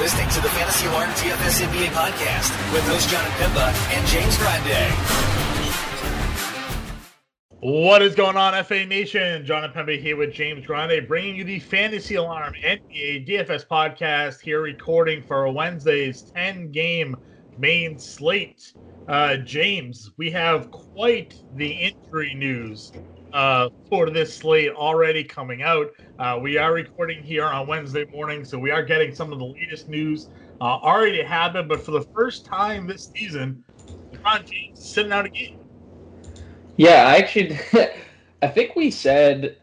listening to the Fantasy Alarm DFS NBA podcast with host John Pimba and James Grande. What is going on, FA Nation? John Pembe here with James Grande, bringing you the Fantasy Alarm NBA DFS podcast here, recording for Wednesday's 10 game main slate. Uh, James, we have quite the injury news uh, for this slate already coming out. Uh, we are recording here on Wednesday morning, so we are getting some of the latest news uh, already happened. But for the first time this season, LeBron James is sitting out a game. Yeah, I actually, I think we said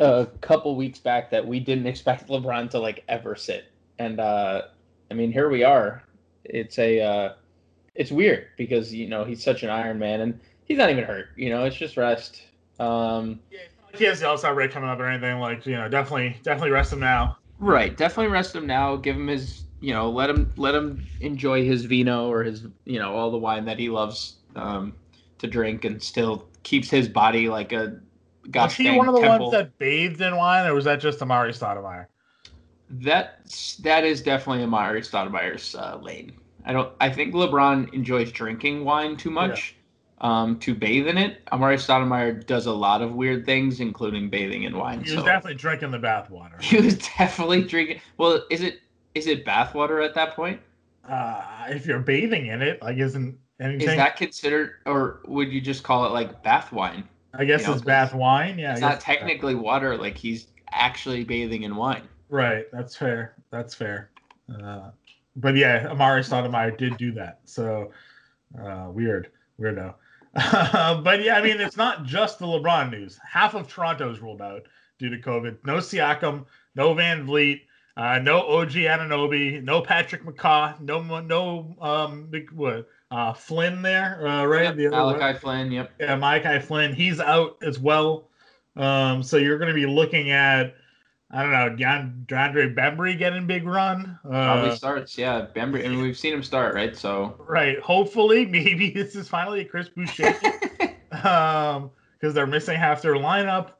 a couple weeks back that we didn't expect LeBron to like ever sit, and uh, I mean here we are. It's a, uh, it's weird because you know he's such an Iron Man, and he's not even hurt. You know, it's just rest. Um, he has the outside rate coming up or anything. Like you know, definitely, definitely rest him now. Right, definitely rest him now. Give him his, you know, let him let him enjoy his vino or his, you know, all the wine that he loves um, to drink, and still keeps his body like a. Was he one of the temple. ones that bathed in wine, or was that just Amar'e Stoudemire? That that is definitely Amar'e Stoudemire's uh, lane. I don't. I think LeBron enjoys drinking wine too much um, to bathe in it. Amar'e Stoudemire does a lot of weird things, including bathing in wine. He was so. definitely drinking the bathwater. He was definitely drinking. Well, is it is it bathwater at that point? Uh, if you're bathing in it, like isn't anything? Is that considered, or would you just call it like bath wine? I guess you know, it's bath wine. Yeah, it's not technically water. Like he's actually bathing in wine. Right. That's fair. That's fair. Uh, but yeah, Amar'e Stoudemire did do that. So uh, weird, weirdo. but yeah, I mean, it's not just the LeBron news. Half of Toronto's ruled out due to COVID. No Siakam, no Van Vleet, uh, no OG Anunoby, no Patrick McCaw, no no um what uh, Flynn there, uh, right? Yep, the Malachi Flynn, yep. Yeah, Malachi Flynn. He's out as well. Um, so you're going to be looking at I don't know, John DeAndre Bembry getting big run. Uh, Probably starts, yeah. Bembry, I mean, we've seen him start, right? So right. Hopefully, maybe this is finally a Chris Boucher, um, because they're missing half their lineup.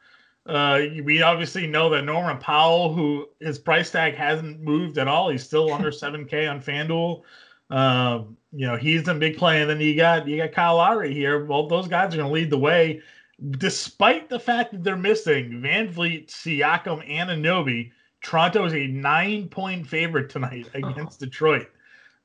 Uh, we obviously know that Norman Powell, who his price tag hasn't moved at all, he's still under 7K on FanDuel. Um, you know, he's a big play, and then you got you got Kyle Lowry here. Both those guys are going to lead the way despite the fact that they're missing Van Vleet, Siakam, and Anunoby, Toronto is a nine point favorite tonight against Detroit.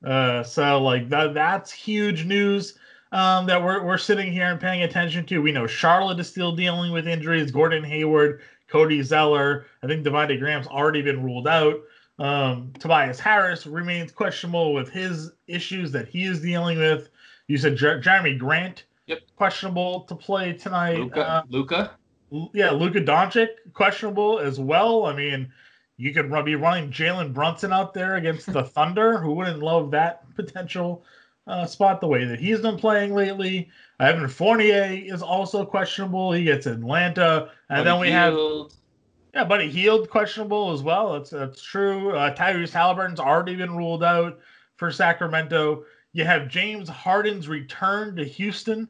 Uh, so like that that's huge news um, that we're we're sitting here and paying attention to. We know Charlotte is still dealing with injuries. Gordon Hayward, Cody Zeller. I think Devonte Graham's already been ruled out. Um, Tobias Harris remains questionable with his issues that he is dealing with. You said Jer- Jerami Grant Yep. Questionable to play tonight. Luca. Uh, Luka. Yeah, Luka Doncic questionable as well. I mean, you could be running Jalen Brunson out there against the Thunder. Who wouldn't love that potential uh, spot the way that he's been playing lately? Evan Fournier is also questionable. He gets Atlanta, and then we have yeah, Buddy Hield questionable as well. That's that's true. Uh, Tyrese Halliburton's already been ruled out for Sacramento. You have James Harden's return to Houston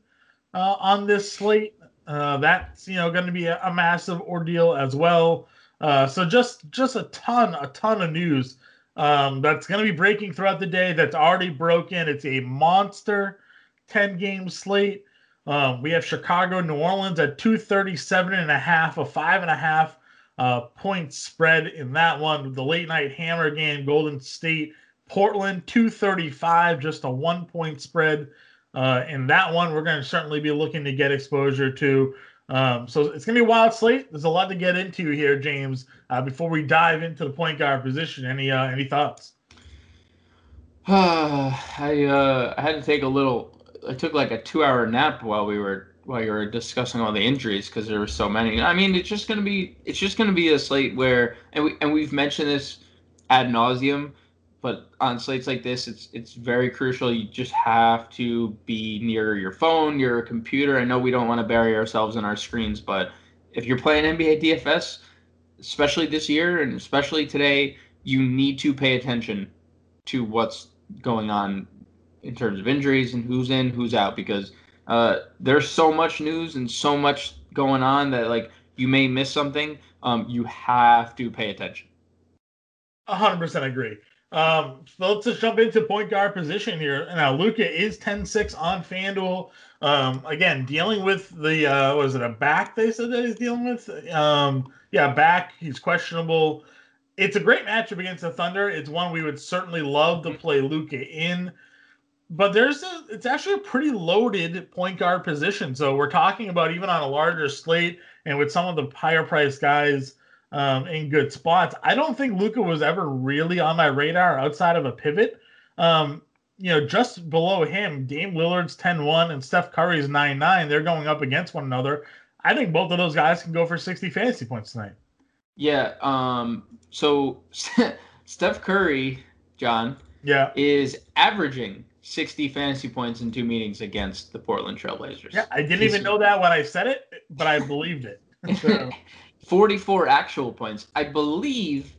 uh, on this slate. Uh, that's you know going to be a, a, massive ordeal as well. Uh, so just just a ton, a ton of news um, that's going to be breaking throughout the day. That's already broken. It's a monster ten game slate. Um, we have Chicago, New Orleans at 237 and a half, a five and a half uh, point spread in that one. The late night hammer game, Golden State, Portland, 235, just a one point spread. Uh, and that one, we're going to certainly be looking to get exposure to. Um, so it's going to be a wild slate. There's a lot to get into here, James. Uh, before we dive into the point guard position, any uh, any thoughts? I uh, I had to take a little. I took like a two hour nap while we were while you were discussing all the injuries because there were so many. I mean, it's just gonna be it's just gonna be a slate where and we and we've mentioned this ad nauseum but on slates like this, it's it's very crucial. You just have to be near your phone, your computer. I know we don't want to bury ourselves in our screens, but if you're playing NBA DFS, especially this year and especially today, you need to pay attention to what's going on in terms of injuries and who's in, who's out, because uh, there's so much news and so much going on that like you may miss something. Um, you have to pay attention. hundred percent agree. Um, so let's just jump into point guard position here. Now, Luka is 10-6 on FanDuel. Um, again, dealing with the uh, was it a back? They said that he's dealing with. Um, yeah, back. He's questionable. It's a great matchup against the Thunder. It's one we would certainly love to play Luka in. But there's a, it's actually a pretty loaded point guard position. So we're talking about even on a larger slate and with some of the higher priced guys um, in good spots. I don't think Luka was ever really on my radar outside of a pivot. Um, you know, just below him, Dame Lillard's 10 1 and Steph Curry's 9 9. They're going up against one another. I think both of those guys can go for 60 fantasy points tonight. Yeah. Um, so Steph Curry, John, yeah, is averaging 60 fantasy points in two meetings against the Portland Trailblazers. Yeah, I didn't He's, even know that when I said it, but I believed it. So. 44 actual points. I believe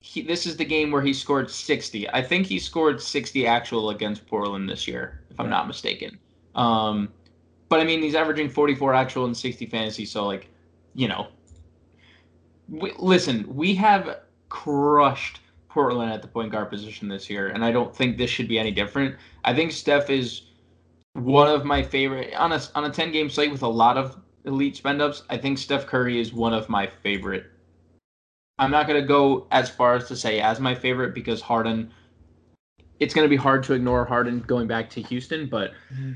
he, this is the game where he scored 60. I think he scored 60 actual against Portland this year, if I'm not mistaken. Um, but I mean, he's averaging 44 actual and 60 fantasy. So, like, you know, we, listen, we have crushed Portland at the point guard position this year, and I don't think this should be any different. I think Steph is one of my favorite on a on a 10 game slate with a lot of elite spend ups. I think Steph Curry is one of my favorite I'm not going to go as far as to say as my favorite because Harden. It's going to be hard to ignore Harden going back to Houston, but mm-hmm.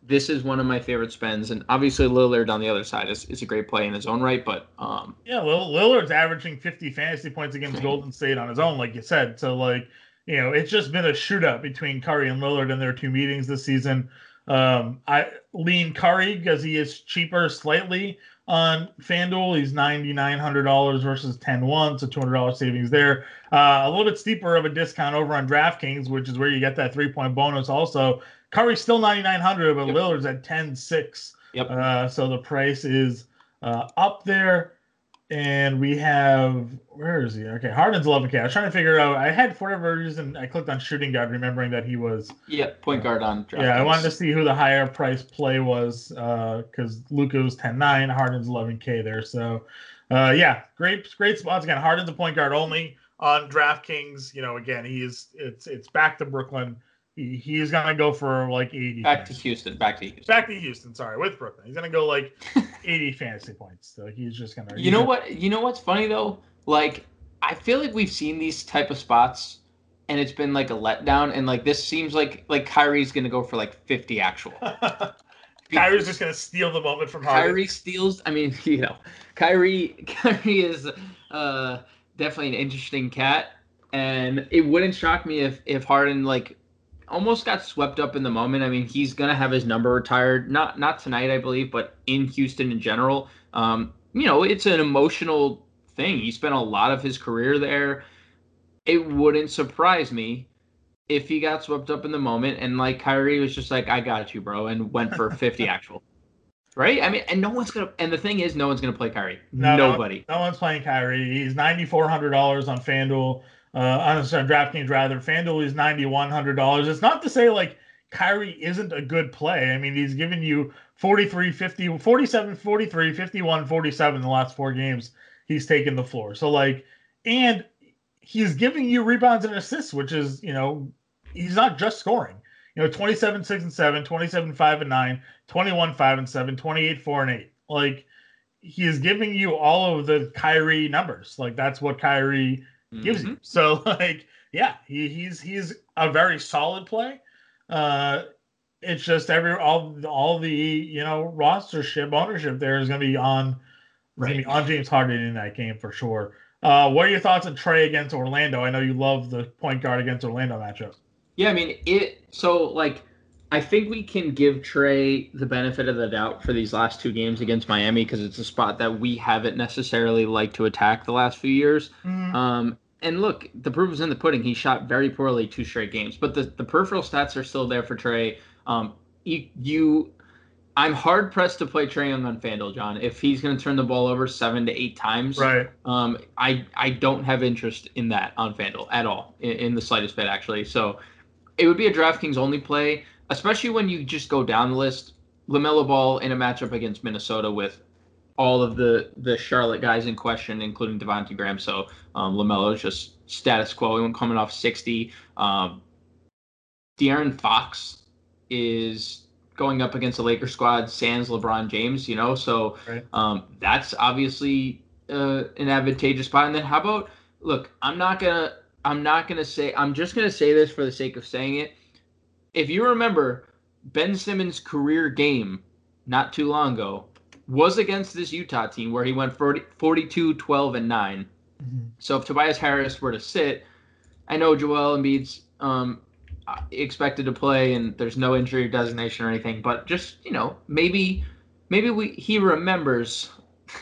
this is one of my favorite spends, and obviously Lillard on the other side is, is a great play in his own right. But um, yeah, Lillard's averaging 50 fantasy points against Golden State on his own, like you said. So like you know, it's just been a shootout between Curry and Lillard in their two meetings this season. Um, I lean Curry because he is cheaper slightly on FanDuel. He's $9,900 versus 10-1, so $200 savings there. Uh, a little bit steeper of a discount over on DraftKings, which is where you get that three-point bonus also. Curry's still 9,900, but yep. Lillard's at 10-6. Yep. Uh, so the price is uh, up there and we have where is he? Okay, Harden's 11k. I was trying to figure out. I had for whatever reason I clicked on shooting guard, remembering that he was yeah point guard on. yeah, I wanted to see who the higher price play was because uh, Luka was 10.9, Harden's 11k there. So uh, yeah, great great spots again. Harden's a point guard only on DraftKings. You know, again he's it's it's back to Brooklyn he, he's gonna go for like 80 back to Houston back to Houston. Back to Houston sorry with Brooklyn. He's gonna go like 80 fantasy points. So he's just gonna you know gonna... what you know what's funny though? Like I feel like we've seen these type of spots and it's been like a letdown and like this seems like like Kyrie's gonna go for like 50 actual. Kyrie's just gonna steal the moment from Harden. Kyrie steals I mean you know Kyrie Kyrie is uh definitely an interesting cat and it wouldn't shock me if if Harden like almost got swept up in the moment. I mean, he's gonna have his number retired, not not tonight, I believe, but in Houston in general. Um, you know, it's an emotional thing. He spent a lot of his career there. It wouldn't surprise me if he got swept up in the moment and like Kyrie was just like, I got you, bro, and went for 50 actual. Right? I mean, and no one's gonna. And the thing is, no one's gonna play Kyrie. No, Nobody. No, no one's playing Kyrie. He's ninety four hundred dollars on FanDuel uh, on sorry, DraftKings rather. FanDuel is ninety one hundred dollars. It's not to say like Kyrie isn't a good play. I mean, he's given you 43, 50, 47, 43, 51, 47 in the last four games. He's taken the floor. So like, and he's giving you rebounds and assists, which is you know, he's not just scoring. You know, 27, 6 and 7, 27, 5 and 9, 21, 5 and 7, 28, 4 and 8. Like, he is giving you all of the Kyrie numbers. Like, that's what Kyrie gives mm-hmm. you. So like, yeah, he, he's he's a very solid play. Uh, it's just every all all the you know rostership ownership there is going to be on right. going to be on James Harden in that game for sure. Uh, what are your thoughts on Trey against Orlando? I know you love the point guard against Orlando matchup. Yeah, I mean it. So like, I think we can give Trey the benefit of the doubt for these last two games against Miami because it's a spot that we haven't necessarily liked to attack the last few years. Mm-hmm. Um, and look, the proof is in the pudding. He shot very poorly two straight games, but the, the peripheral stats are still there for Trey. Um, you, you, I'm hard pressed to play Trey Young on Fanduel, John. If he's going to turn the ball over seven to eight times, right? Um, I I don't have interest in that on Fanduel at all, in, in the slightest bit actually. So it would be a DraftKings only play, especially when you just go down the list. LaMelo Ball in a matchup against Minnesota with all of the the Charlotte guys in question, including Devonte Graham. So um, Lamelo is just status quo. He went coming off 60. Um, De'Aaron Fox is going up against the Lakers squad, sans LeBron James. You know, so Right. um, that's obviously uh, an advantageous spot. And then how about look? I'm not gonna. I'm not gonna say. I'm just gonna say this for the sake of saying it. If you remember, Ben Simmons' career game not too long ago was against this Utah team where he went 40, 42, 12, and 9. Mhm. So if Tobias Harris were to sit, I know Joel Embiid's um, expected to play and there's no injury designation or anything, but just, you know, maybe maybe we he remembers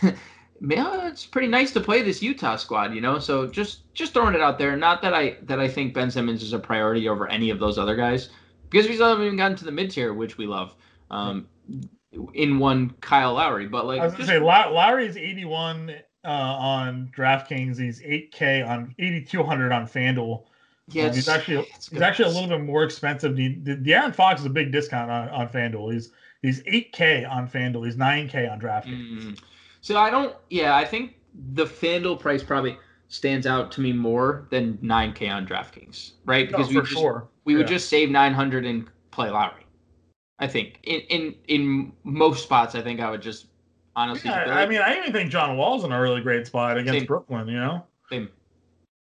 man, it's pretty nice to play this Utah squad, you know. So just just throwing it out there. Not that I that I think Ben Simmons is a priority over any of those other guys, because we still haven't even gotten to the mid tier, which we love. Um, in one Kyle Lowry, but like I was gonna just- say Low- Lowry's 81 uh, on DraftKings. He's 8K on 8200 on FanDuel. yeah, Um, he's actually he's actually a little bit more expensive. The, the, De'Aaron Fox is a big discount on, on FanDuel. He's he's 8K on FanDuel. He's 9K on DraftKings. Mm. So I don't. Yeah, I think the FanDuel price probably stands out to me more than 9K on DraftKings, right? No, Because we just, sure. we would just save 900 and play Lowry. I think in in in most spots, I think I would just honestly. Yeah, I mean, I even think John Wall's in a really great spot against Same. Brooklyn. You know, Same.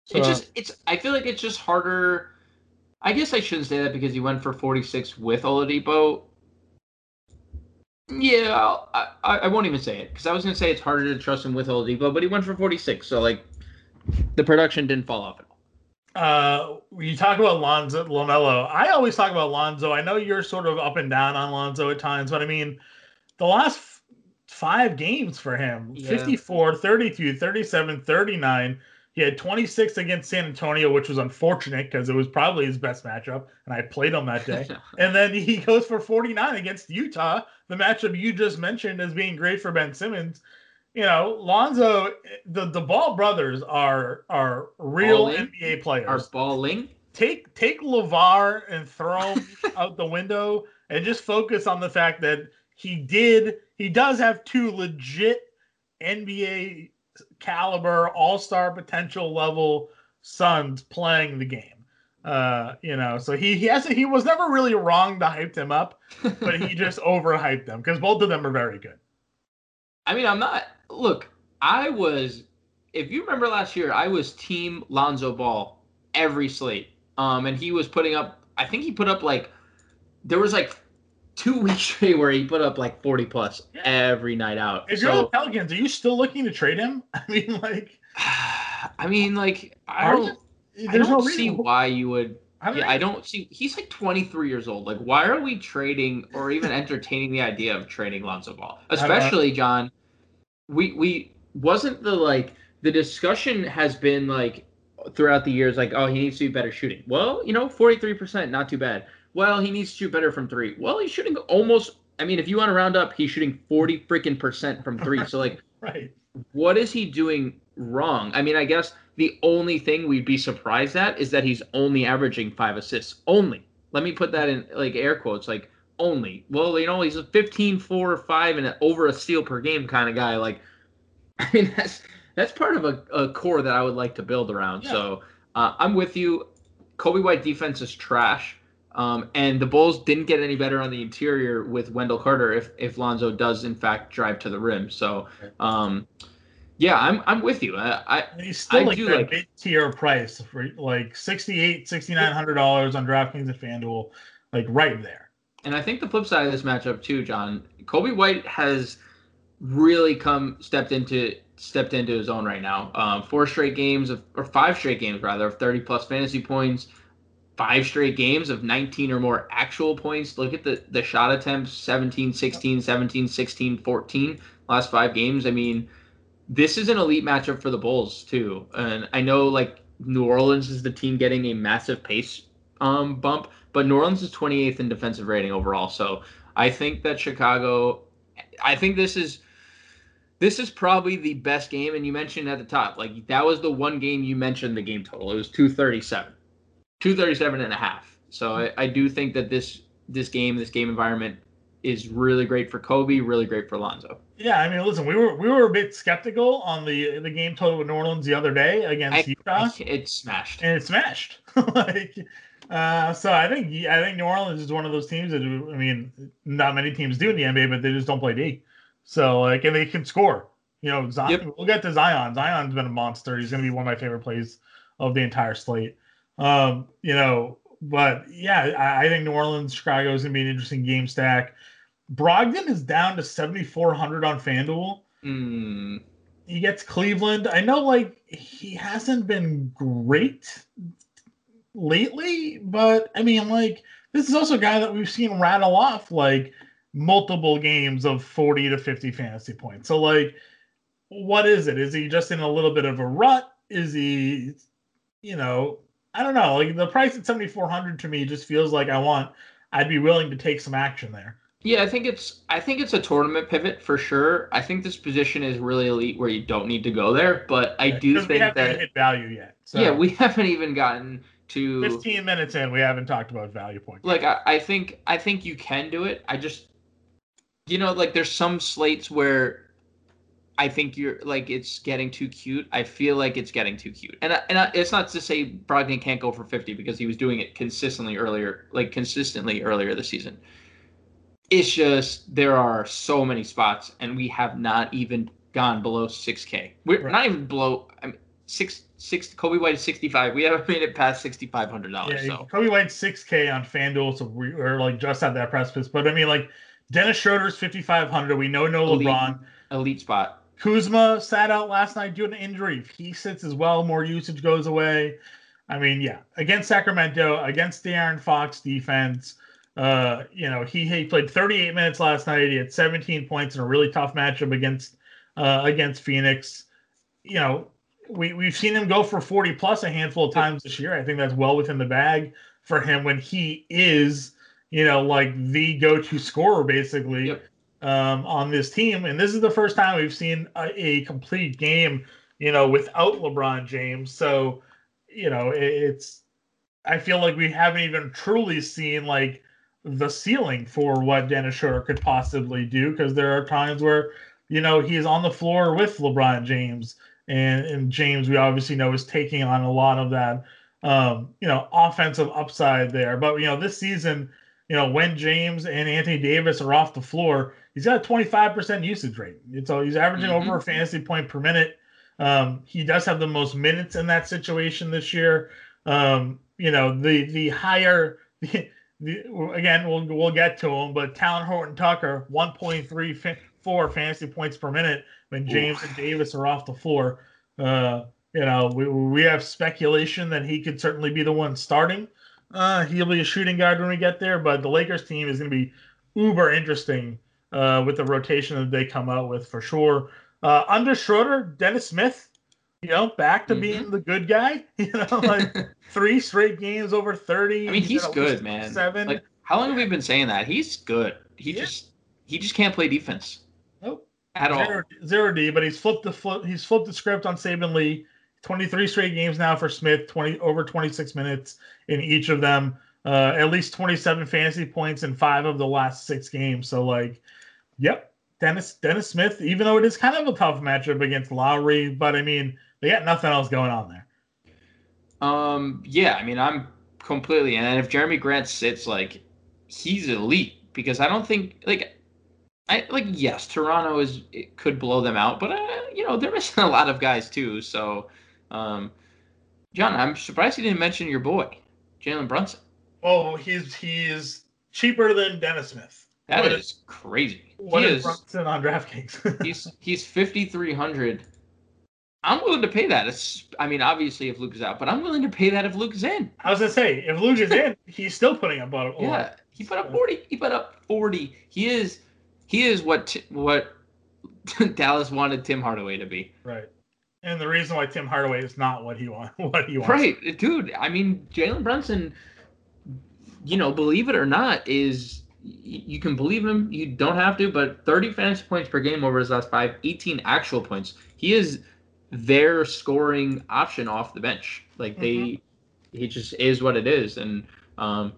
So, it's just it's. I feel like it's just harder. I guess I shouldn't say that because he went for 46 with Oladipo. Yeah, I'll, I I won't even say it because I was gonna say it's harder to trust him with Oladipo, but he went for 46, so like the production didn't fall off all. Uh, you talk about Lonzo Lamelo. I always talk about Lonzo. I know you're sort of up and down on Lonzo at times, but I mean, the last f- five games for him Yeah. 54, 32, 37, 39. He had 26 against San Antonio, which was unfortunate because it was probably his best matchup, and I played him that day. And then he goes for 49 against Utah, the matchup you just mentioned as being great for Ben Simmons. You know, Lonzo, the the Ball brothers are are real Balling? NBA players. Are balling. Take take LaVar and throw him out the window, and just focus on the fact that he did he does have two legit NBA caliber All Star potential level sons playing the game. Uh, you know, so he he has he was never really wrong to hype them up, but he just overhyped them because both of them are very good. I mean, I'm not. Look, I was. If you remember last year, I was Team Lonzo Ball every slate. Um, and he was putting up. I think he put up like. There was like two weeks straight where he put up like 40 plus Yeah. every night out. If you're the Pelicans, are you still looking to trade him? I mean, like, I mean, like, I don't. you? I there's don't no see reason. why you would. I don't Yeah. I don't see. He's like 23 years old. Like, why are we trading or even entertaining the idea of trading Lonzo Ball? Especially John. We we wasn't the like the discussion has been like throughout the years like oh he needs to be better shooting. Well, you know, 43%, not too bad. Well, he needs to shoot better from three. Well, he's shooting almost. I mean, if you want to round up, he's shooting 40 freaking percent from three. So like Right. what is he doing wrong? I mean, I guess the only thing we'd be surprised at is that he's only averaging five assists. Only. Let me put that in like air quotes, like only. Well, you know, he's a 15, 4, 5, and over a steal per game kind of guy. Like, I mean, that's that's part of a, a core that I would like to build around. Yeah. So uh, I'm with you. Coby White defense is trash. Um, and the Bulls didn't get any better on the interior with Wendell Carter if, if Lonzo does in fact drive to the rim. So, um, yeah, I'm I'm with you. I, I he's still I like do that like- mid tier price for like 68 6900 dollars on DraftKings and FanDuel, like right there. And I think the flip side of this matchup too, John. Coby White has really come stepped into stepped into his own right now. Um, four straight games of or five straight games rather of 30 plus fantasy points. Five straight games of 19 or more actual points. Look at the the shot attempts 17, 16, 17, 16, 14 last five games. I mean, this is an elite matchup for the Bulls too. And I know like New Orleans is the team getting a massive pace um, bump, but New Orleans is 28th in defensive rating overall. So I think that Chicago, I think this is this is probably the best game. And you mentioned at the top, like that was the one game you mentioned the game total. It was 237, 237 and a half. So I, I do think that this this game, this game environment is really great for Coby, really great for Lonzo. Yeah, I mean, listen, we were we were a bit skeptical on the the game total with New Orleans the other day against I, Utah, I, it smashed. and it smashed. like, uh, so I think I think New Orleans is one of those teams that I mean, not many teams do in the NBA, but they just don't play D. So like, and they can score. You know, Zion, Yep. we'll get to Zion. Zion's been a monster. He's going to be one of my favorite plays of the entire slate. Um, you know, but yeah, I, I think New Orleans, Chicago is going to be an interesting game stack. Brogdon is down to 7,400 on FanDuel. Mm, He gets Cleveland. I know, like, he hasn't been great lately, but I mean, like, this is also a guy that we've seen rattle off, like, multiple games of 40 to 50 fantasy points. So, like, what is it? Is he just in a little bit of a rut? Is he, you know, I don't know. Like, the price at 7,400 to me just feels like I want, I'd be willing to take some action there. yeah, I think it's I think it's a tournament pivot for sure. I think this position is really elite where you don't need to go there, but I do think that hit value yet. So yeah, we haven't even gotten to 15 minutes in, we haven't talked about value points. like I, I think I think you can do it. I just you know like there's some slates where I think you're like it's getting too cute. I feel like it's getting too cute, and I, and I, it's not to say Brogdon can't go for 50 because he was doing it consistently earlier, like consistently earlier this season. It's just there are so many spots, and we have not even gone below 6K. We're Right. not even below. I mean, six six. Coby White is 65. We haven't made it past 6,500 dollars. Yeah, so Coby White 6K on FanDuel, so we are like just at that precipice. But I mean, like Dennis Schroeder's 5,500. We know no Elite. LeBron. elite spot. Kuzma sat out last night due to an injury. If he sits as well, more usage goes away. I mean, yeah, against Sacramento, against De'Aaron Fox defense, uh, you know, he, he played 38 minutes last night. He had 17 points in a really tough matchup against uh, against Phoenix. You know, we we've seen him go for 40 plus a handful of times this year. I think that's well within the bag for him when he is, you know, like the go-to scorer basically Yep. um, on this team. And this is the first time we've seen a, a complete game, you know, without LeBron James. So, you know, it, it's I feel like we haven't even truly seen like the ceiling for what Dennis Schroeder could possibly do because there are times where you know he's on the floor with LeBron James and and James we obviously know is taking on a lot of that um, you know offensive upside there. But you know this season, you know when James and Anthony Davis are off the floor, he's got a 25% usage rate. So he's averaging Mhm. over a fantasy point per minute. Um, he does have the most minutes in that situation this year. Um, you know the the higher the, the, again we'll we'll get to him, but Talen Horton-Tucker 1.34 fantasy points per minute when James and Davis are off the floor. Uh, you know we we have speculation that he could certainly be the one starting. Uh, he'll be a shooting guard when we get there, but the Lakers team is going to be uber interesting uh, with the rotation that they come out with for sure. Uh, under Schroeder, Dennis Smith, you know, back to Mhm. being the good guy. You know, like three straight games over 30. I mean, he's at good, man. Seven. Like, how long have we been saying that? He's good. He Yeah. just he just can't play defense Nope. At all. Zero, zero D, but he's flipped the flip, he's flipped the script on Saban Lee. 23 straight games now for Smith, 20 over 26 minutes in each of them. Uh, at least 27 fantasy points in five of the last six games. So like, yep, Dennis Dennis Smith. Even though it is kind of a tough matchup against Lowry, but I mean they got nothing else going on there. Um, yeah, I mean, I'm completely, and if Jerami Grant sits, like, he's elite because I don't think like. I like yes, Toronto is it could blow them out, but uh, you know they're missing a lot of guys too. So, um, John, I'm surprised you didn't mention your boy, Jalen Brunson. Oh, he's he's cheaper than Dennis Smith. That What is crazy. What he is is Brunson on DraftKings? he's he's 5300 i'm willing to pay that it's, i mean obviously if luke is out but i'm willing to pay that if luke is in I was gonna say if Luke is in, he's still putting up a lot. yeah he put up 40 he put up 40 he is he is what what dallas wanted tim hardaway to be. Right. And the reason why Tim Hardaway is not what he wants, what he wants. right. Dude i mean jalen brunson you know believe it or not is you can believe him. You don't have to but 30 fantasy points per game over his last five 18 actual points. He is their scoring option off the bench. Like they he just is what it is. And um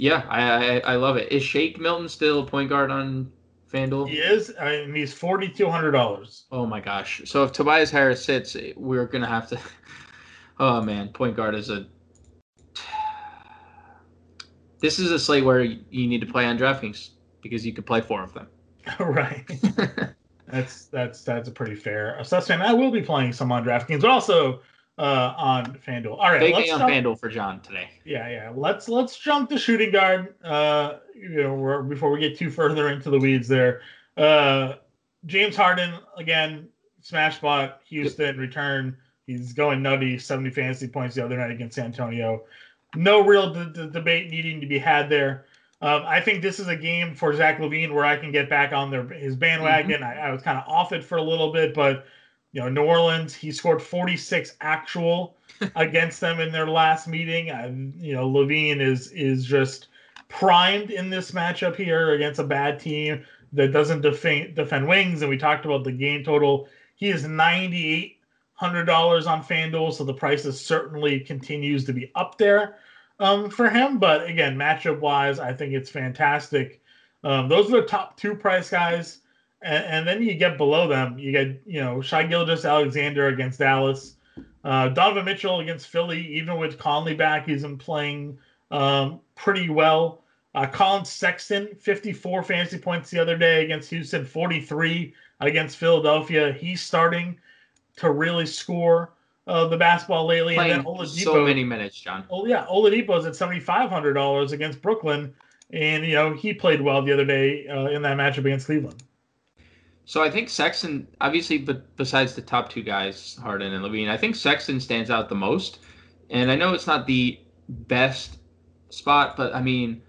Yeah, I, I I love it. Is Shake Milton still point guard on FanDuel? He is, and he's forty two hundred dollars. Oh my gosh! So if Tobias Harris sits, we're gonna have to. Oh man, point guard is a. This is a slate where you need to play on DraftKings because you could play four of them. right. that's that's that's a pretty fair assessment. I will be playing some on DraftKings, but also uh, on FanDuel. All right, Big let's on jump- FanDuel for John today. Yeah, yeah. Let's let's jump to shooting guard. Uh, you know, we're, before we get too further into the weeds, there. Uh, James Harden again, smash spot. Houston return. He's going nutty. Seventy fantasy points the other night against San Antonio. No real d- d- debate needing to be had there. Um, I think this is a game for Zach LaVine where I can get back on their his bandwagon. I, I was kind of off it for a little bit, but you know, New Orleans, he scored 46 actual against them in their last meeting. And you know, LaVine is is just primed in this matchup here against a bad team that doesn't defend defend wings. And we talked about the game total. He is 98 hundred dollars on FanDuel, so the price is certainly continues to be up there um, for him. But again, matchup wise, I think it's fantastic. Um, those are the top two price guys, and, and then you get below them. You get you know Shai Gilgeous-Alexander against Dallas, uh, Donovan Mitchell against Philly. Even with Conley back, he's been playing um, pretty well. Uh, Collin Sexton, 54 fantasy points the other day against Houston, 43 against Philadelphia. He's starting to really score uh, the basketball lately. Playing and then Oladipo, so many minutes, John. Oh yeah, Oladipo's at seventy five hundred dollars against Brooklyn, and you know he played well the other day uh, in that matchup against Cleveland. So I think Sexton, obviously, but besides the top two guys, Harden and LaVine, I think Sexton stands out the most. And I know it's not the best spot, but I mean,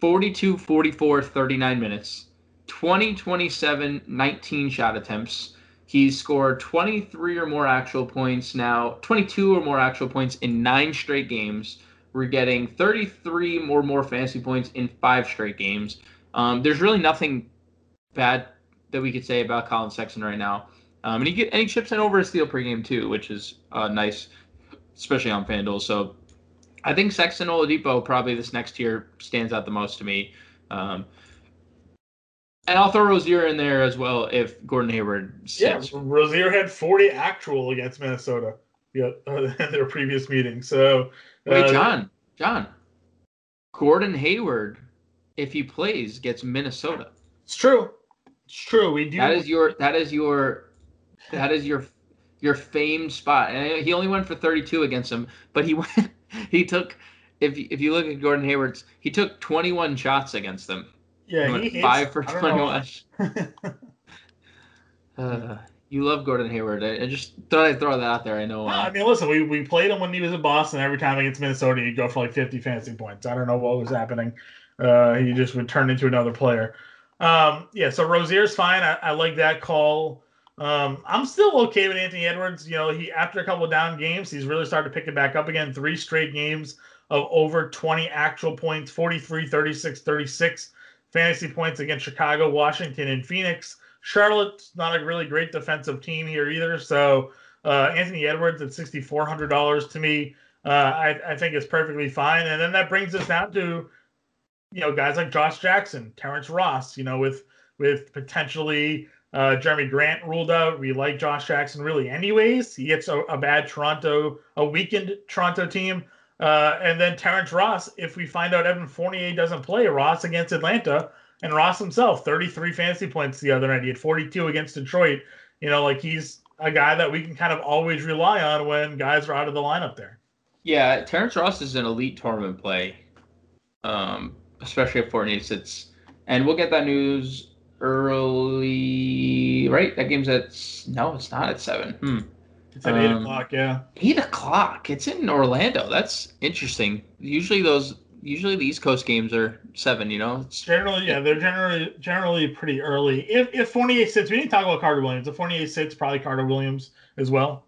42, 44, 39 minutes, 20, 27, 19 shot attempts. He's scored 23 or more actual points now, 22 or more actual points in nine straight games. We're getting 33 or more fantasy points in five straight games. Um, there's really nothing bad that we could say about Collin Sexton right now. Um, and he get and he chips in over a steal per game too, which is uh, nice, especially on FanDuel. So I think Sexton Oladipo probably this next year stands out the most to me. Um, and I'll throw Rozier in there as well if Gordon Hayward Yeah. Rozier had forty actual against Minnesota. Yeah, in their previous meeting. So Wait, uh, John, John, Gordon Hayward, if he plays, gets Minnesota. it's true. It's true. We do. That is your that is your that is your your famed spot. And he only went for 32 against him, but he went he took if you- if you look at Gordon Hayward's, he took 21 shots against them. yeah, He he five for I don't 21. Uh, you love Gordon Hayward. I, I just thought I'd throw that out there. I know. I Uh, mean, listen, we, we played him when he was in Boston. Every time against Minnesota, he'd go for like 50 fantasy points. I don't know what was happening. Uh, he just would turn into another player. Um, yeah, so Rozier's fine. I, I like that call. Um, I'm still okay with Anthony Edwards. You know, he after a couple down games, he's really started to pick it back up again. Three straight games of over 20 actual points 43, 36, 36 fantasy points against Chicago, Washington, and Phoenix. Charlotte's not a really great defensive team here either. So uh, Anthony Edwards at sixty four hundred dollars to me, uh, I, I think is perfectly fine. And then that brings us down to, you know, guys like Josh Jackson, Terrence Ross. You know, with with potentially uh, Jerami Grant ruled out. We like Josh Jackson really, anyways. He gets a, a bad Toronto, a weakened Toronto team. Uh, and then Terrence Ross, if we find out Evan Fournier doesn't play, Ross against Atlanta, and Ross himself, 33 fantasy points the other night. He had 42 against Detroit. You know, like he's a guy that we can kind of always rely on when guys are out of the lineup there. yeah, Terrence Ross is an elite tournament play, um, especially if Fournier sits. And we'll get that news early, right? That game's at no, it's not at seven. Hmm. It's at eight Um, o'clock, yeah. Eight o'clock. It's in Orlando. That's interesting. Usually those, usually the East Coast games are seven. You know, it's Generally, yeah, they're generally generally pretty early. If if Fournier sits, we didn't talk about Carter Williams. If Fournier sits, probably Carter Williams as well.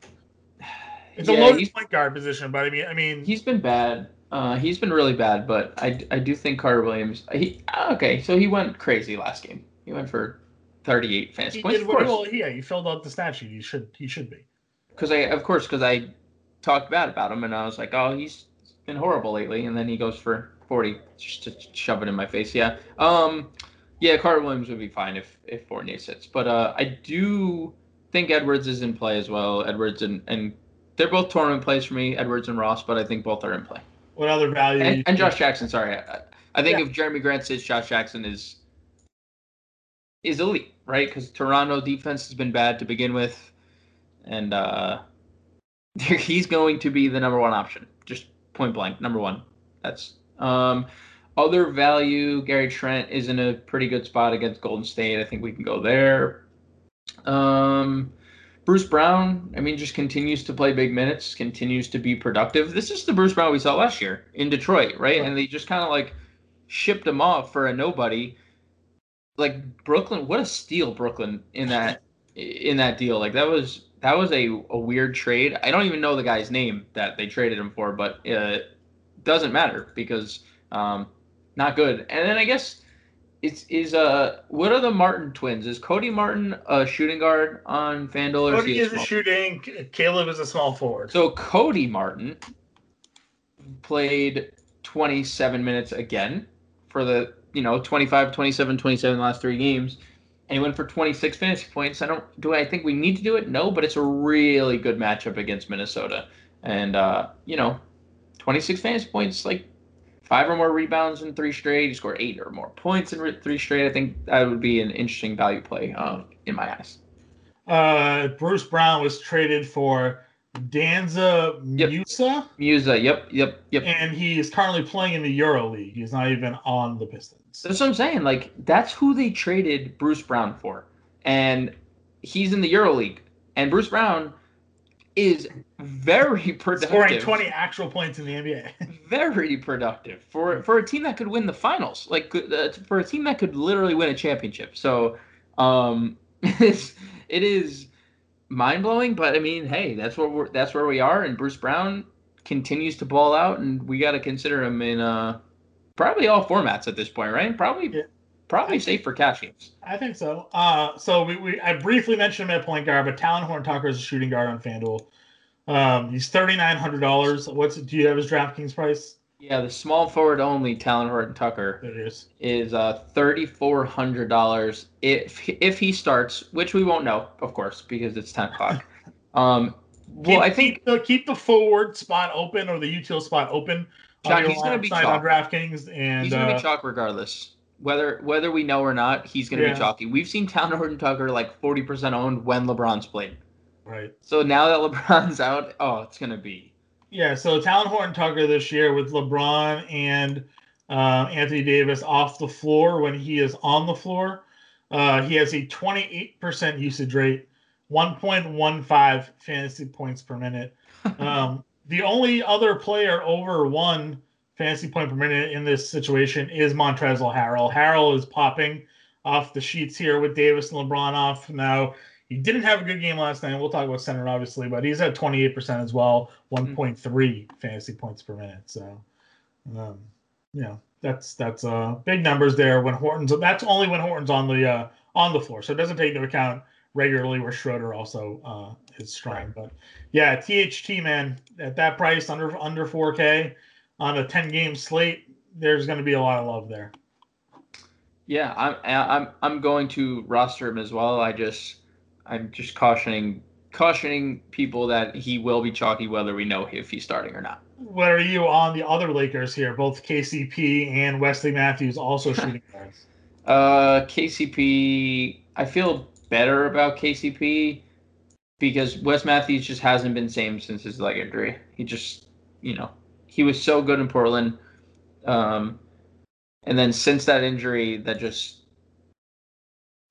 It's Yeah, a loaded he's- point guard position, but I mean, I mean, he's been bad. Uh, he's been really bad, but I, I do think Carter Williams. He okay, so he went crazy last game. He went for thirty-eight fantasy he points, did of course. well. Yeah, he filled out the stat sheet. He should he should be. Because I, of course, because I talked bad about him, and I was like, oh, he's been horrible lately, and then he goes for 40 just to shove it in my face. Yeah. Um, yeah, Carter Williams would be fine if if Fournier sits, but uh, I do think Edwards is in play as well. Edwards and and they're both tournament plays for me, Edwards and Ross, but I think both are in play. What other value? And, and Josh Jackson, sorry, I, I think yeah. if Jerami Grant sits, Josh Jackson is is elite, right? Because Toronto defense has been bad to begin with, and uh, he's going to be the number one option, just point blank, number one. That's um, other value. Gary Trent is in a pretty good spot against Golden State. I think we can go there. Um, Bruce Brown, I mean, just continues to play big minutes, continues to be productive. This is the Bruce Brown we saw last year in Detroit, right? And they just kind of like shipped him off for a nobody. Like Brooklyn, what a steal Brooklyn in that in that deal. Like that was that was a, a weird trade. I don't even know the guy's name that they traded him for, but it uh, doesn't matter because um, not good. And then I guess it's is uh what are the Martin twins? Is Cody Martin a shooting guard on FanDuel? Or Cody is, a, is a shooting. Caleb is a small forward. So Cody Martin played 27 minutes again for the you know 25, 27, 27 last three games and he went for 26 fantasy points. I don't do I think we need to do it? No, but it's a really good matchup against Minnesota. And uh, you know, 26 fantasy points, like five or more rebounds in three straight. He scored eight or more points in three straight. I think that would be an interesting value play uh, in my eyes. Uh, Bruce Brown was traded for Danza yep. Musa. Musa, yep, yep, yep. And he is currently playing in the Euro League. He's not even on the Pistons. That's what I'm saying. Like that's who they traded Bruce Brown for, and he's in the EuroLeague. And Bruce Brown is very productive, scoring 20 actual points in the NBA. very productive for for a team that could win the finals, like uh, for a team that could literally win a championship. So, um, it's it is mind blowing. But I mean, hey, that's where we're that's where we are, and Bruce Brown continues to ball out, and we got to consider him in uh probably all formats at this point, right? Probably yeah. Probably safe for cash games. I think so. Uh, so we, we I briefly mentioned him at point guard, but Talen Horn Tucker is a shooting guard on FanDuel. Um, he's thirty nine hundred dollars. What's do you have his DraftKings price? Yeah, the small forward only Talen Horton-Tucker is is uh thirty four hundred dollars if if he starts, which we won't know, of course, because it's ten o'clock. um, well, keep, I think keep the, keep the forward spot open or the util spot open Chalk, he's going to be chalk. on DraftKings, and he's going to uh, be chalk regardless. Whether whether we know or not, he's going to yeah. be chalky. We've seen Talen Horton-Tucker like forty percent owned when LeBron's played. Right. So now that LeBron's out, oh, it's going to be. Yeah. So Talen Horton-Tucker this year with LeBron and uh, Anthony Davis off the floor when he is on the floor, uh, he has a twenty eight percent usage rate, one point one five fantasy points per minute. Um, the only other player over one fantasy point per minute in this situation is Montrezl Harrell. Harrell is popping off the sheets here with Davis and LeBron off. Now, he didn't have a good game last night. We'll talk about center, obviously, but he's at 28% as well, 1.3 mm-hmm. fantasy points per minute. So, um, you know, that's that's uh big numbers there when Horton's that's only when Horton's on the uh on the floor. So it doesn't take into account regularly where Schroeder also uh is strong. Right. But yeah, THT man at that price under under 4K on a 10 game slate, there's going to be a lot of love there. Yeah, I'm I'm I'm going to roster him as well. I just I'm just cautioning cautioning people that he will be chalky whether we know if he's starting or not. What are you on the other Lakers here? Both KCP and Wesley Matthews also shooting guards. Uh, KCP. I feel better about KCP because Wes Matthews just hasn't been same since his leg injury. He just, you know, he was so good in Portland, um, and then since that injury, that just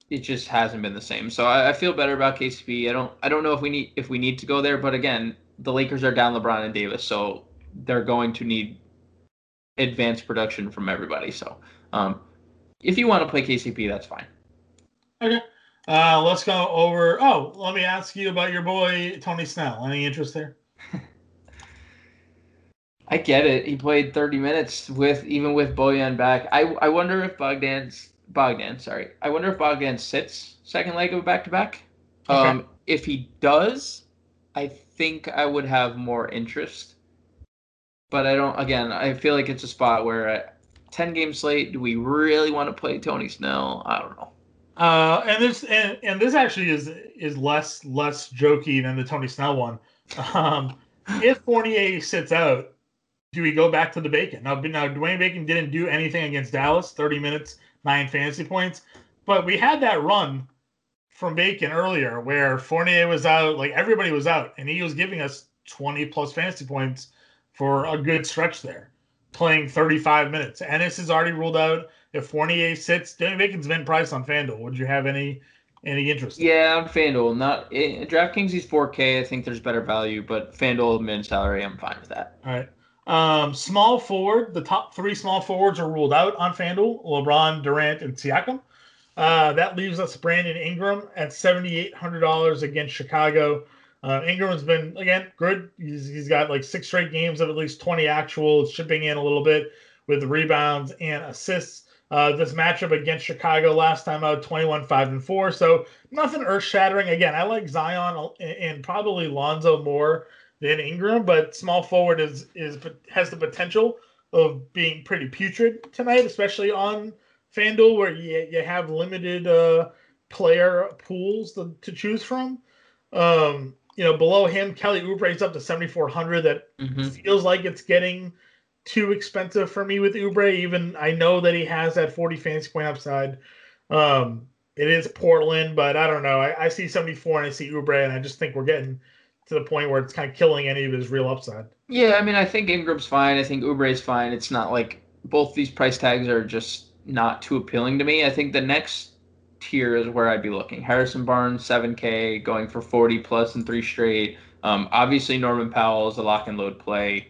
it just hasn't been the same. So I, I, feel better about KCP. I don't I don't know if we need if we need to go there, but again, the Lakers are down LeBron and Davis, so they're going to need advanced production from everybody. So um, if you want to play KCP, that's fine. Okay. Uh, let's go over. Oh, let me ask you about your boy Tony Snell. Any interest there? I get it. He played 30 minutes with even with Bojan back. I I wonder if Bogdan's Bogdan, sorry. I wonder if Bogdan sits second leg of a back to back. Um, if he does, I think I would have more interest. but I don't. Again, I feel like it's a spot where at ten game slate, do we really want to play Tony Snell? I don't know. Uh, and this and, and this actually is is less less jokey than the Tony Snell one. Um, if Fournier sits out, do we go back to the Bacon? Now, now Dwayne Bacon didn't do anything against Dallas, thirty minutes, nine fantasy points, but we had that run from Bacon earlier where Fournier was out, like everybody was out, and he was giving us twenty plus fantasy points for a good stretch there, playing thirty five minutes. Ennis is already ruled out if Fournier sits, Danny Bacon's been priced on FanDuel. Would you have any any interest? Yeah, on FanDuel. Not in DraftKings. He's 4K. I think there's better value, but FanDuel min salary, I'm fine with that. All right. Um, small forward. The top three small forwards are ruled out on FanDuel: LeBron, Durant, and Siakam. Uh, that leaves us Brandon Ingram at seventy eight hundred dollars against Chicago. Uh, Ingram's been again good. He's, he's got like six straight games of at least twenty actual, chipping in a little bit with rebounds and assists. Uh, this matchup against Chicago last time out, 21 5 and 4. So nothing earth shattering. Again, I like Zion and probably Lonzo more than Ingram, but small forward is is has the potential of being pretty putrid tonight, especially on FanDuel where you, you have limited uh, player pools to, to choose from. Um, you know, below him, Kelly Oubre is up to 7,400. That mm-hmm. feels like it's getting too expensive for me with Oubre. Even I know that he has that 40 fantasy point upside. Um, it is Portland, but I don't know. I, I see 74 and I see Oubre, and I just think we're getting to the point where it's kind of killing any of his real upside. Yeah, I mean, I think Ingram's fine. I think Oubre's fine. It's not like both these price tags are just not too appealing to me. I think the next tier is where I'd be looking. Harrison Barnes, 7K, going for 40 plus in three straight. Um, obviously, Norman Powell is a lock and load play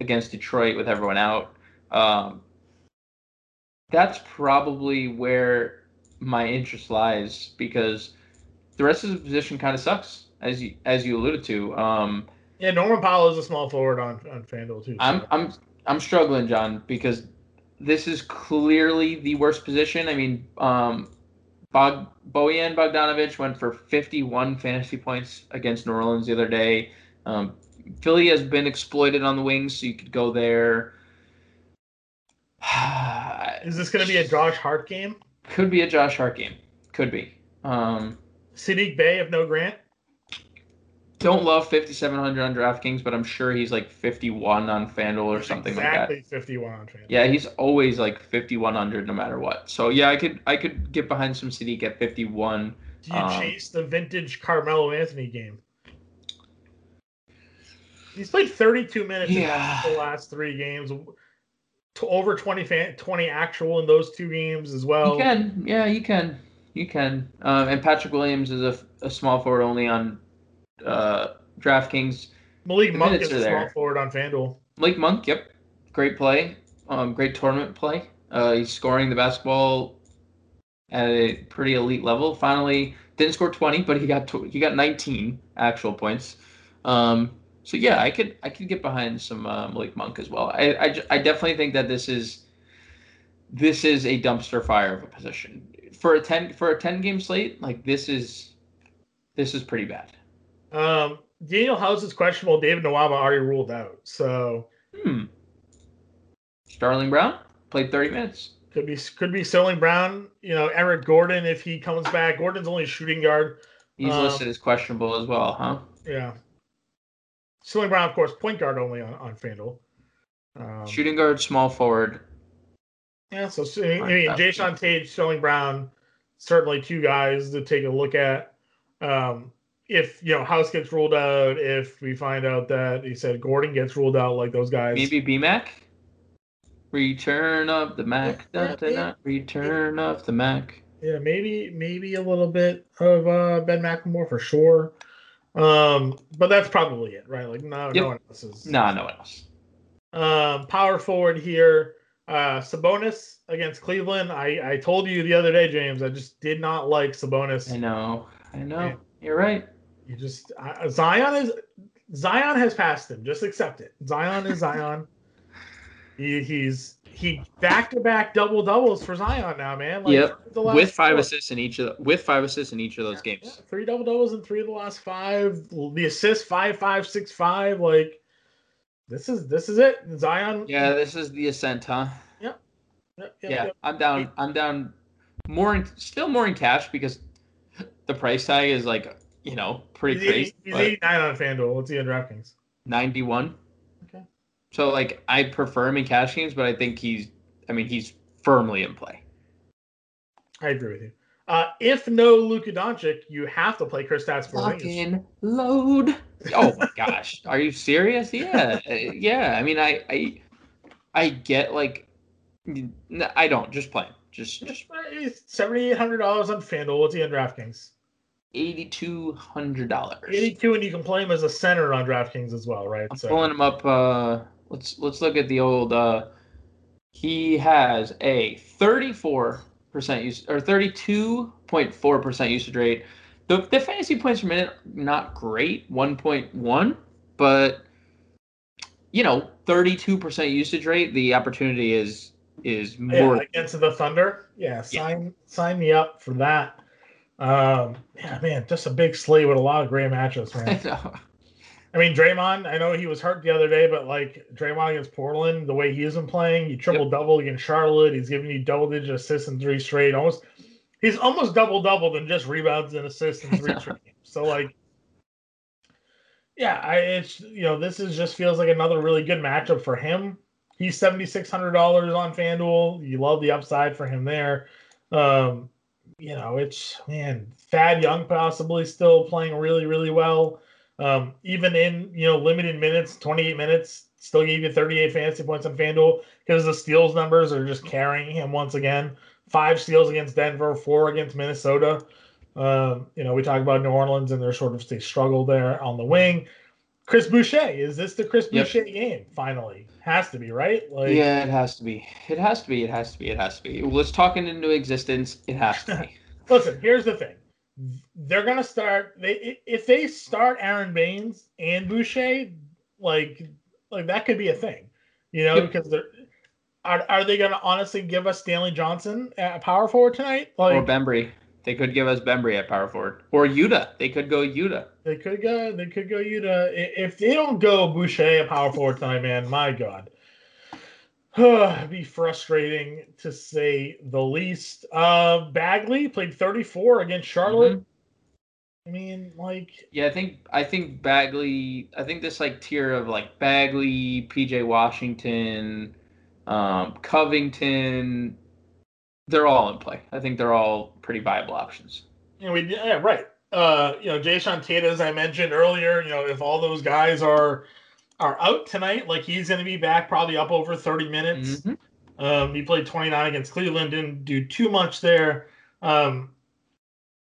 against Detroit with everyone out. Um, that's probably where my interest lies because the rest of the position kind of sucks, as you as you alluded to. Um, yeah, Norman Powell is a small forward on on Fanduel too. So. I'm I'm I'm struggling, John, because this is clearly the worst position. I mean, um, Bog, Bojan Bogdanovic went for 51 fantasy points against New Orleans the other day. Um, Philly has been exploited on the wings, so you could go there. Is this going to be a Josh Hart game? Could be a Josh Hart game. Could be. Um, Saddiq Bey of no Grant. Don't love 5,700 on DraftKings, but I'm sure he's like 51 on FanDuel or something exactly like that. Exactly 51 on FanDuel. Yeah, he's always like 5,100 no matter what. So yeah, I could I could get behind some City get 51. Do you um, chase the vintage Carmelo Anthony game? He's played 32 minutes yeah. in the last three games. Over 20 fan, 20 actual in those two games as well. You can, yeah, you can, you can. Um, and Patrick Williams is a, a small forward only on uh, DraftKings. Malik the Monk is a small forward on FanDuel. Malik Monk, yep, great play, um, great tournament play. Uh, he's scoring the basketball at a pretty elite level. Finally, didn't score 20, but he got he got 19 actual points. Um, so yeah, I could I could get behind some uh, Malik Monk as well. I, I, I definitely think that this is this is a dumpster fire of a position for a ten for a ten game slate. Like this is this is pretty bad. Um, Danuel House is questionable. David Nwaba already ruled out. So hmm. Sterling Brown played thirty minutes. Could be could be Sterling Brown. You know Eric Gordon if he comes back. Gordon's only shooting guard. He's um, listed as questionable as well, huh? Yeah. Sterling Brown, of course, point guard only on, on FanDuel. Um, Shooting guard, small forward. Yeah, so I mean, Jae'Sean Tate, Sterling Brown, certainly two guys to take a look at. Um, if you know House gets ruled out, if we find out that he said Gordon gets ruled out, like those guys, maybe BMAC. Return of the Mac, da, da, da, return of the Mac. Yeah, maybe maybe a little bit of uh, Ben McLemore for sure. Um, but that's probably it, right? Like no, yep. no one else is. No, no one else. Um, power forward here, uh, Sabonis against Cleveland. I I told you the other day, James. I just did not like Sabonis. I know, I know. And You're right. You just uh, Zion is Zion has passed him. Just accept it. Zion is Zion. he, he's he back to back double doubles for Zion now, man. Like, yep. With five four. assists in each of the, with five assists in each of those yeah, games. Yeah. Three double doubles in three of the last five. The assist five five six five. Like This is this is it. Zion. Yeah, this is the ascent, huh? Yep, yep, Yeah, yep. I'm down. I'm down. More, in, still more in cash because the price tag is like you know pretty He's, crazy. 80, he's but 89 on FanDuel. What's he on DraftKings? 91. Okay. So like I prefer him in cash games, but I think he's. I mean, he's firmly in play. I agree with you. Uh, if no Luka Doncic, you have to play Kristaps Porzingis. Fucking load. Oh my gosh, are you serious? Yeah, uh, yeah. I mean, I, I, I get like, I don't just play him. Just, just Seventy eight hundred dollars on FanDuel. What's he on DraftKings? Eighty two hundred dollars. Eighty two, and you can play him as a center on DraftKings as well, right? I'm pulling him up. Uh, let's let's look at the old. Uh, he has a 34 percent use or 32.4 percent usage rate. The the fantasy points per minute not great, 1.1, but you know, 32 percent usage rate. The opportunity is is yeah, more. against the Thunder. Yeah, sign sign me up for that. Um, yeah, man, just a big slate with a lot of great matchups, man. I know. I mean, Draymond, I know he was hurt the other day, but like Draymond against Portland, the way he's been playing, he triple double against Charlotte. He's giving you double digit assists in three straight. Almost, he's almost double doubled in just rebounds and assists in three straight. games. So like, yeah, I it's you know this is just feels like another really good matchup for him. He's seventy six hundred dollars on FanDuel. You love the upside for him there. Um, you know, it's man, Thad Young possibly still playing really really well. Um, even in you know limited minutes, 28 minutes, still gave you 38 fantasy points on FanDuel because the steals numbers are just carrying him once again. Five steals against Denver, four against Minnesota. Um, you know, we talk about New Orleans and their sort of they struggle there on the wing. Chris Boucher, is this the Chris Yep. Boucher game? Finally, has to be right. Like, yeah, it has to be. It has to be. It has to be. It has to be. Let's talk it into existence. It has to be. listen, here's the thing. They're gonna start. They if they start Aron Baynes and Boucher, like like that could be a thing, you know, Yep. because they're. Are, are they gonna honestly give us Stanley Johnson at power forward tonight? Like or Bembry. They could give us Bembry at power forward. Or Yuta. They could go Yuta. they could go. They could go Yuta. If they don't go Boucher at power forward tonight, man, my God. It'd be frustrating to say the least. Uh, Bagley played 34 against Charlotte. I mean, like, Yeah, I think I think Bagley. I think this like tier of like Bagley, PJ Washington, um, Covington. They're all in play. I think they're all pretty viable options. know, we yeah, right. Uh, you know, Jayson Tatum, as I mentioned earlier, you know, if all those guys are are out tonight, like he's going to be back probably up over 30 minutes. Mhm. Um, he played 29 against Cleveland, didn't do too much there. Um,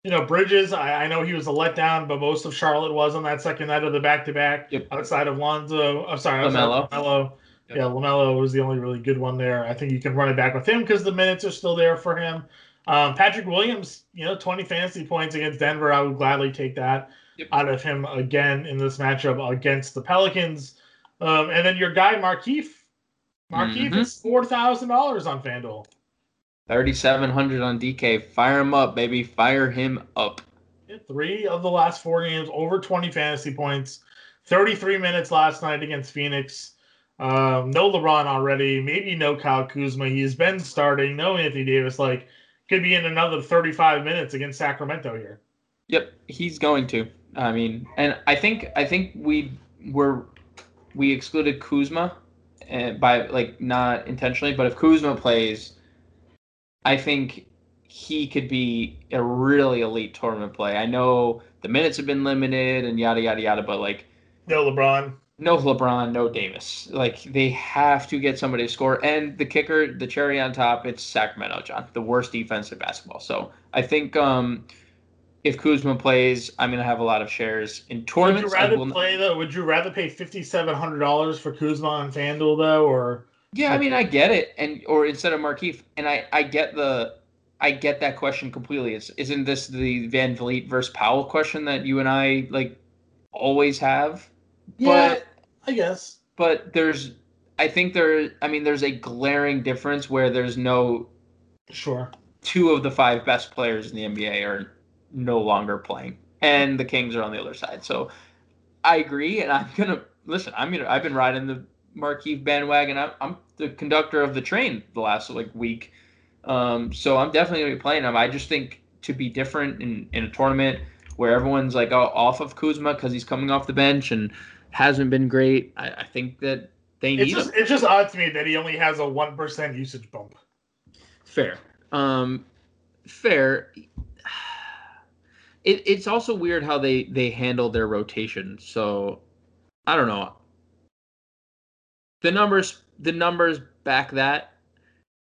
you know, Bridges, I, I know he was a letdown, but most of Charlotte was on that second night of the back to back outside of Lonzo. I'm sorry, LaMelo. LaMelo. Yep. Yeah, LaMelo was the only really good one there. I think you can run it back with him because the minutes are still there for him. Um, Patrick Williams, you know, 20 fantasy points against Denver. I would gladly take that Yep. out of him again in this matchup against the Pelicans. Um, and then your guy, Markieff. Markieff Mhm. is $4,000 on FanDuel. Thirty-seven hundred on DK. Fire him up, baby. Fire him up. Three of the last four games, over 20 fantasy points. 33 minutes last night against Phoenix. Um, no LeBron already. Maybe no Kyle Kuzma. He's been starting. No Anthony Davis. Like, could be in another 35 minutes against Sacramento here. Yep, he's going to. I mean, and I think I think we were we excluded Kuzma uh, by like not intentionally, but if Kuzma plays, I think he could be a really elite tournament play. I know the minutes have been limited and yada yada yada, but like No LeBron. No LeBron, no Davis. Like they have to get somebody to score. And the kicker, the cherry on top, it's Sacramento, John, the worst defense in basketball. So I think um, if Kuzma plays, I'm gonna have a lot of shares in Would you tournaments. Rather will- play though? Would you rather pay $5,700 for Kuzma on FanDuel though, or yeah, I mean, I get it, and or instead of Markieff, and I I get the. I get that question completely. It's, isn't this the VanVleet versus Powell question that you and I like always have? But I guess. but there's I think there I mean there's a glaring difference where there's no Sure. two of the five best players in the NBA are no longer playing and the Kings are on the other side. So I agree and I'm going to listen, I'm to I've been riding the Markieff bandwagon. I'm, I'm the conductor of the train the last like week, um, so I'm definitely gonna be playing him. I just think to be different in, in a tournament where everyone's like off of Kuzma because he's coming off the bench and hasn't been great. I, I think that they need. It's just him. it's just odd to me that he only has a one percent usage bump. Fair. Um, fair. It, it's also weird how they they handle their rotation. So I don't know. The numbers the numbers back that.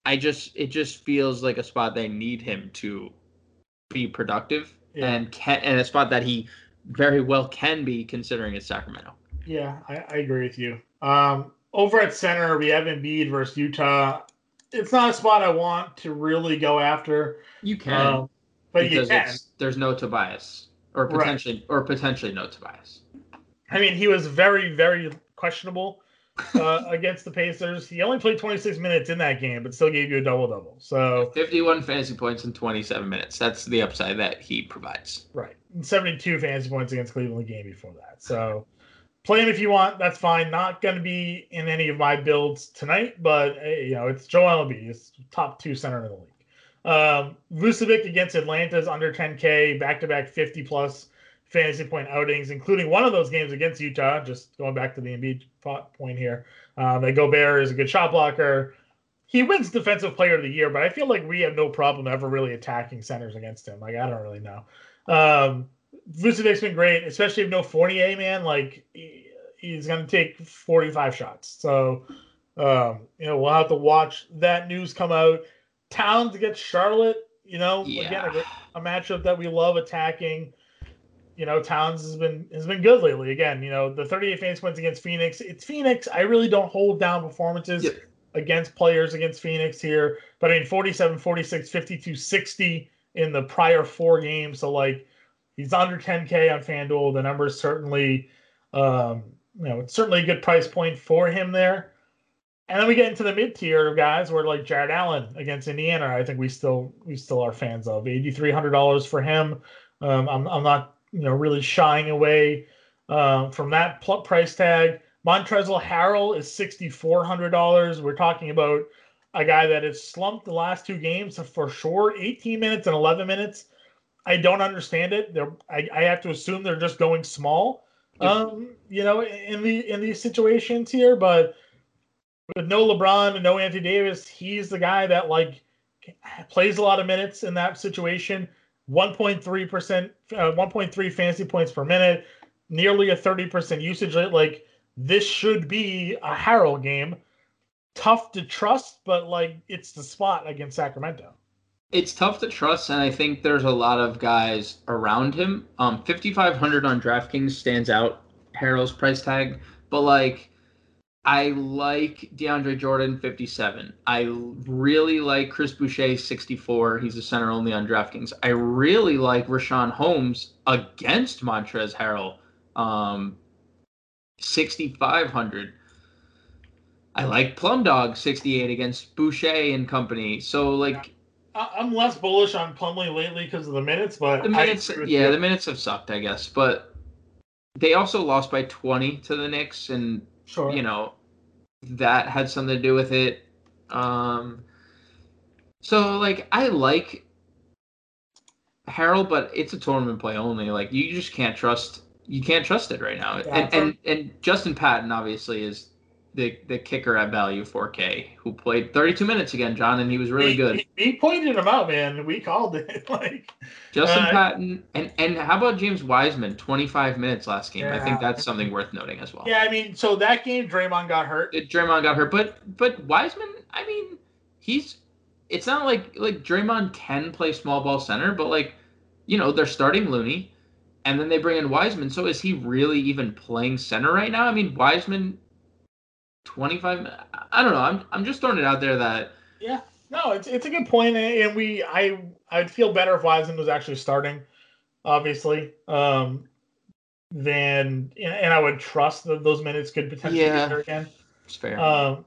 I just it just feels like a spot they need him to be productive Yeah. and can and a spot that he very well can be considering it's Sacramento. Yeah, I, I agree with you. Um, over at center, we have Embiid versus Utah. It's not a spot I want to really go after, You can, um, but you can. there's no Tobias or Right. potentially or potentially no Tobias. I mean, he was very, very questionable uh, against the Pacers. He only played 26 minutes in that game, but still gave you a double double. So 51 fantasy points in 27 minutes. That's the upside that he provides. right, and 72 fantasy points against Cleveland the game before that. So play him if you want. That's fine. Not going to be in any of my builds tonight, but you know it's Joel Embiid. He's top two center in the league. Um, Vucevic against Atlanta's under 10K, back to back 50 plus fantasy point outings, including one of those games against Utah. Just going back to the Embiid point here, uh, that Gobert is a good shot blocker. He wins Defensive Player of the Year, but I feel like we have no problem ever really attacking centers against him. Like I don't really know. Um, Vucevic's been great, especially if no Fournier, man. Like he- he's going to take 45 shots. So, um, you know, we'll have to watch that news come out. Towns against Charlotte, you know, again, a, a matchup that we love attacking. You know, Towns has been has been good lately. Again, you know, the 38 fantasy points against Phoenix. It's Phoenix. I really don't hold down performances Yep. against players against Phoenix here. But I mean 47, 46, 52, 60 in the prior four games. So like he's under 10K on FanDuel. The number is certainly um, you know, it's certainly a good price point for him there. And then we get into the mid tier of guys where like Jarrett Allen against Indiana, I think we still we still are fans of. Eighty three hundred dollars for him. Um, I'm I'm not you know really shying away um, from that pl- price tag. Montrezl Harrell is sixty four hundred dollars. We're talking about a guy that has slumped the last two games for sure, eighteen minutes and eleven minutes. I don't understand it. They're, I, I have to assume they're just going small um, you know, in the in these situations here. But with no LeBron and no Anthony Davis, he's the guy that like plays a lot of minutes in that situation. 1.3 percent, uh, 1.3 fantasy points per minute, nearly a 30 percent usage rate. Like this should be a Harrell game. Tough to trust, but like it's the spot against Sacramento. It's tough to trust, and I think there's a lot of guys around him. Um, 5,500 on DraftKings stands out, Harrell's price tag, but like, I like DeAndre Jordan 57. I really like Chris Boucher 64. He's a center only on DraftKings. I really like Richaun Holmes against Montrezl Harrell, um, 6,500. I like Plum Dog 68 against Boucher and company. So like I'm less bullish on Plumlee lately because of the minutes, but the minutes, yeah, you. the minutes have sucked, I guess. But they also lost by 20 to the Knicks, and sure. you know that had something to do with it. Um, so like I like Harrell, but it's a tournament play only. Like you just can't trust. You can't trust it right now. Yeah, and, and and Justin Patton obviously is the the kicker at value 4K who played 32 minutes again, John, and he was really good. He, he pointed him out, man. We called it. like Justin Uh, Patton and and how about James Wiseman? 25 minutes last game. I think that's something worth noting as well. Yeah, I mean, so that game, Draymond got hurt. Draymond got hurt, but but Wiseman, I mean, he's it's not like like Draymond can play small ball center, but like you know they're starting Looney, and then they bring in Wiseman. So is he really even playing center right now? I mean, Wiseman, 25. I don't know. I'm I'm just throwing it out there that Yeah, no, it's it's a good point, and we I I'd feel better if Wiseman was actually starting, obviously, um, than and, and I would trust that those minutes could potentially Yeah. be there again. it's fair. Um,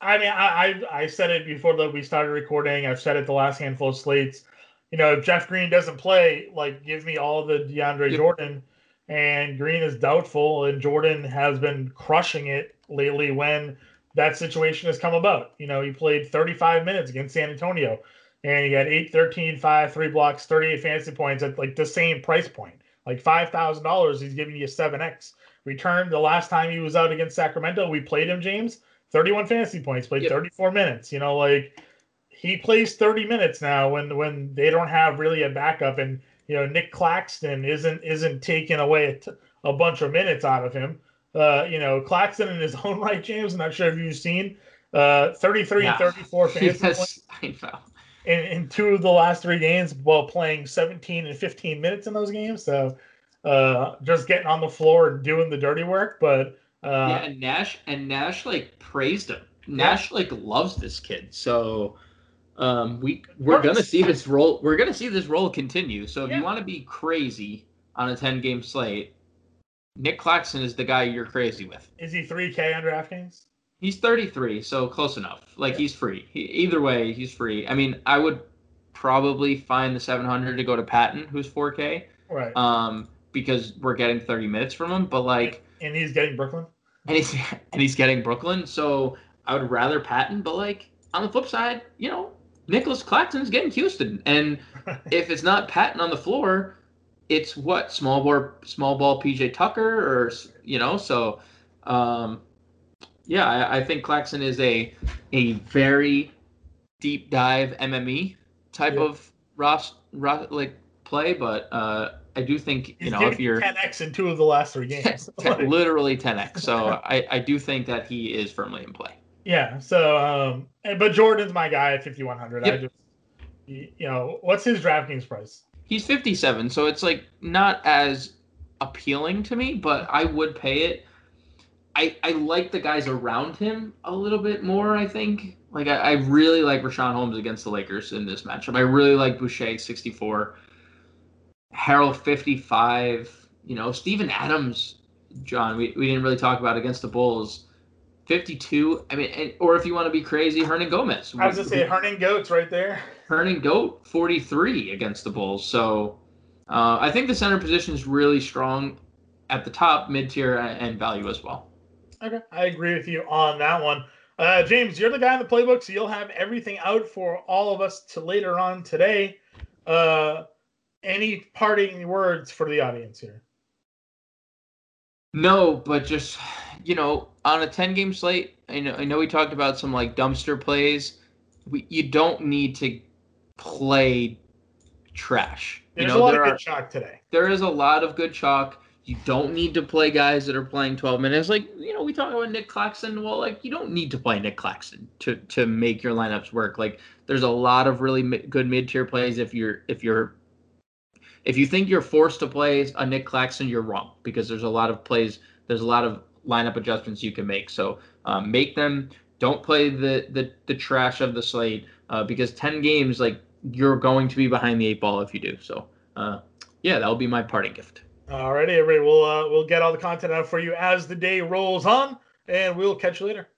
I mean, I, I I said it before that we started recording. I've said it the last handful of slates. You know, if Jeff Green doesn't play, like, give me all the DeAndre Yep. Jordan and Green is doubtful, and Jordan has been crushing it lately when that situation has come about. You know, he played 35 minutes against San Antonio, and he had 8, 13, 5, 3 blocks, 38 fantasy points at like the same price point. Like $5,000, he's giving you 7x. Return the last time he was out against Sacramento, we played him, James. 31 fantasy points, played yep. 34 minutes. You know, like he plays 30 minutes now when when they don't have really a backup and you know Nic Claxton isn't isn't taking away a, t- a bunch of minutes out of him. Uh, you know, Claxton in his own right, James. I'm not sure if you've seen uh, 33 yeah. and 34 fantasy yes, points in, in two of the last three games while playing 17 and 15 minutes in those games. So uh, just getting on the floor and doing the dirty work. But uh, yeah, and Nash and Nash like praised him. Nash yeah. like loves this kid. So um, we we're gonna see this role. We're gonna see this role continue. So if yeah. you want to be crazy on a ten game slate, Nic Claxton is the guy you're crazy with. Is he three K on DraftKings? He's 33, so close enough. Like yeah. he's free. He, either way, he's free. I mean, I would probably find the 700 to go to Patton, who's 4K. Right. Um, because we're getting 30 minutes from him, but like. And he's getting Brooklyn. And he's and he's getting Brooklyn, so I would rather Patton. But like on the flip side, you know, Nicholas Claxton's getting Houston, and if it's not Patton on the floor, it's what small ball small ball PJ Tucker or you know so. Um, yeah, I, I think Claxton is a a very deep dive MME type yeah. of Ross, Ross like play, but uh, I do think you He's know if you're 10x in two of the last three games, literally 10x. So I I do think that he is firmly in play. Yeah. So, um, but Jordan's my guy at 5100. Yep. I just, you know, what's his DraftKings price? He's 57, so it's like not as appealing to me, but I would pay it. I I like the guys around him a little bit more. I think. Like I, I really like Richaun Holmes against the Lakers in this matchup. I really like Boucher 64, Harrell 55. You know, Steven Adams, John. We, we didn't really talk about against the Bulls 52. I mean, or if you want to be crazy, Hernangomez. I was gonna say Hernan Goats right there. Hernan Goat 43 against the Bulls. So uh, I think the center position is really strong at the top, mid tier, and value as well. Okay, I agree with you on that one. Uh, James, you're the guy in the playbook, so you'll have everything out for all of us to later on today. Uh, any parting words for the audience here? No, but just you know, on a ten game slate, I know I know we talked about some like dumpster plays. We you don't need to play trash. There's you know, a lot of good are, chalk today. There is a lot of good chalk. You don't need to play guys that are playing 12 minutes. Like, you know, we talk about Nic Claxton. Well, like, you don't need to play Nic Claxton to, to make your lineups work. Like, there's a lot of really mi- good mid tier plays if you're if you're if you think you're forced to play a Nic Claxton, you're wrong because there's a lot of plays, there's a lot of lineup adjustments you can make. So um, make them. Don't play the the, the trash of the slate uh, because ten games, like you're going to be behind the eight ball if you do. So uh, yeah, that'll be my parting gift. All righty, everybody. We'll uh, we'll get all the content out for you as the day rolls on, and we'll catch you later.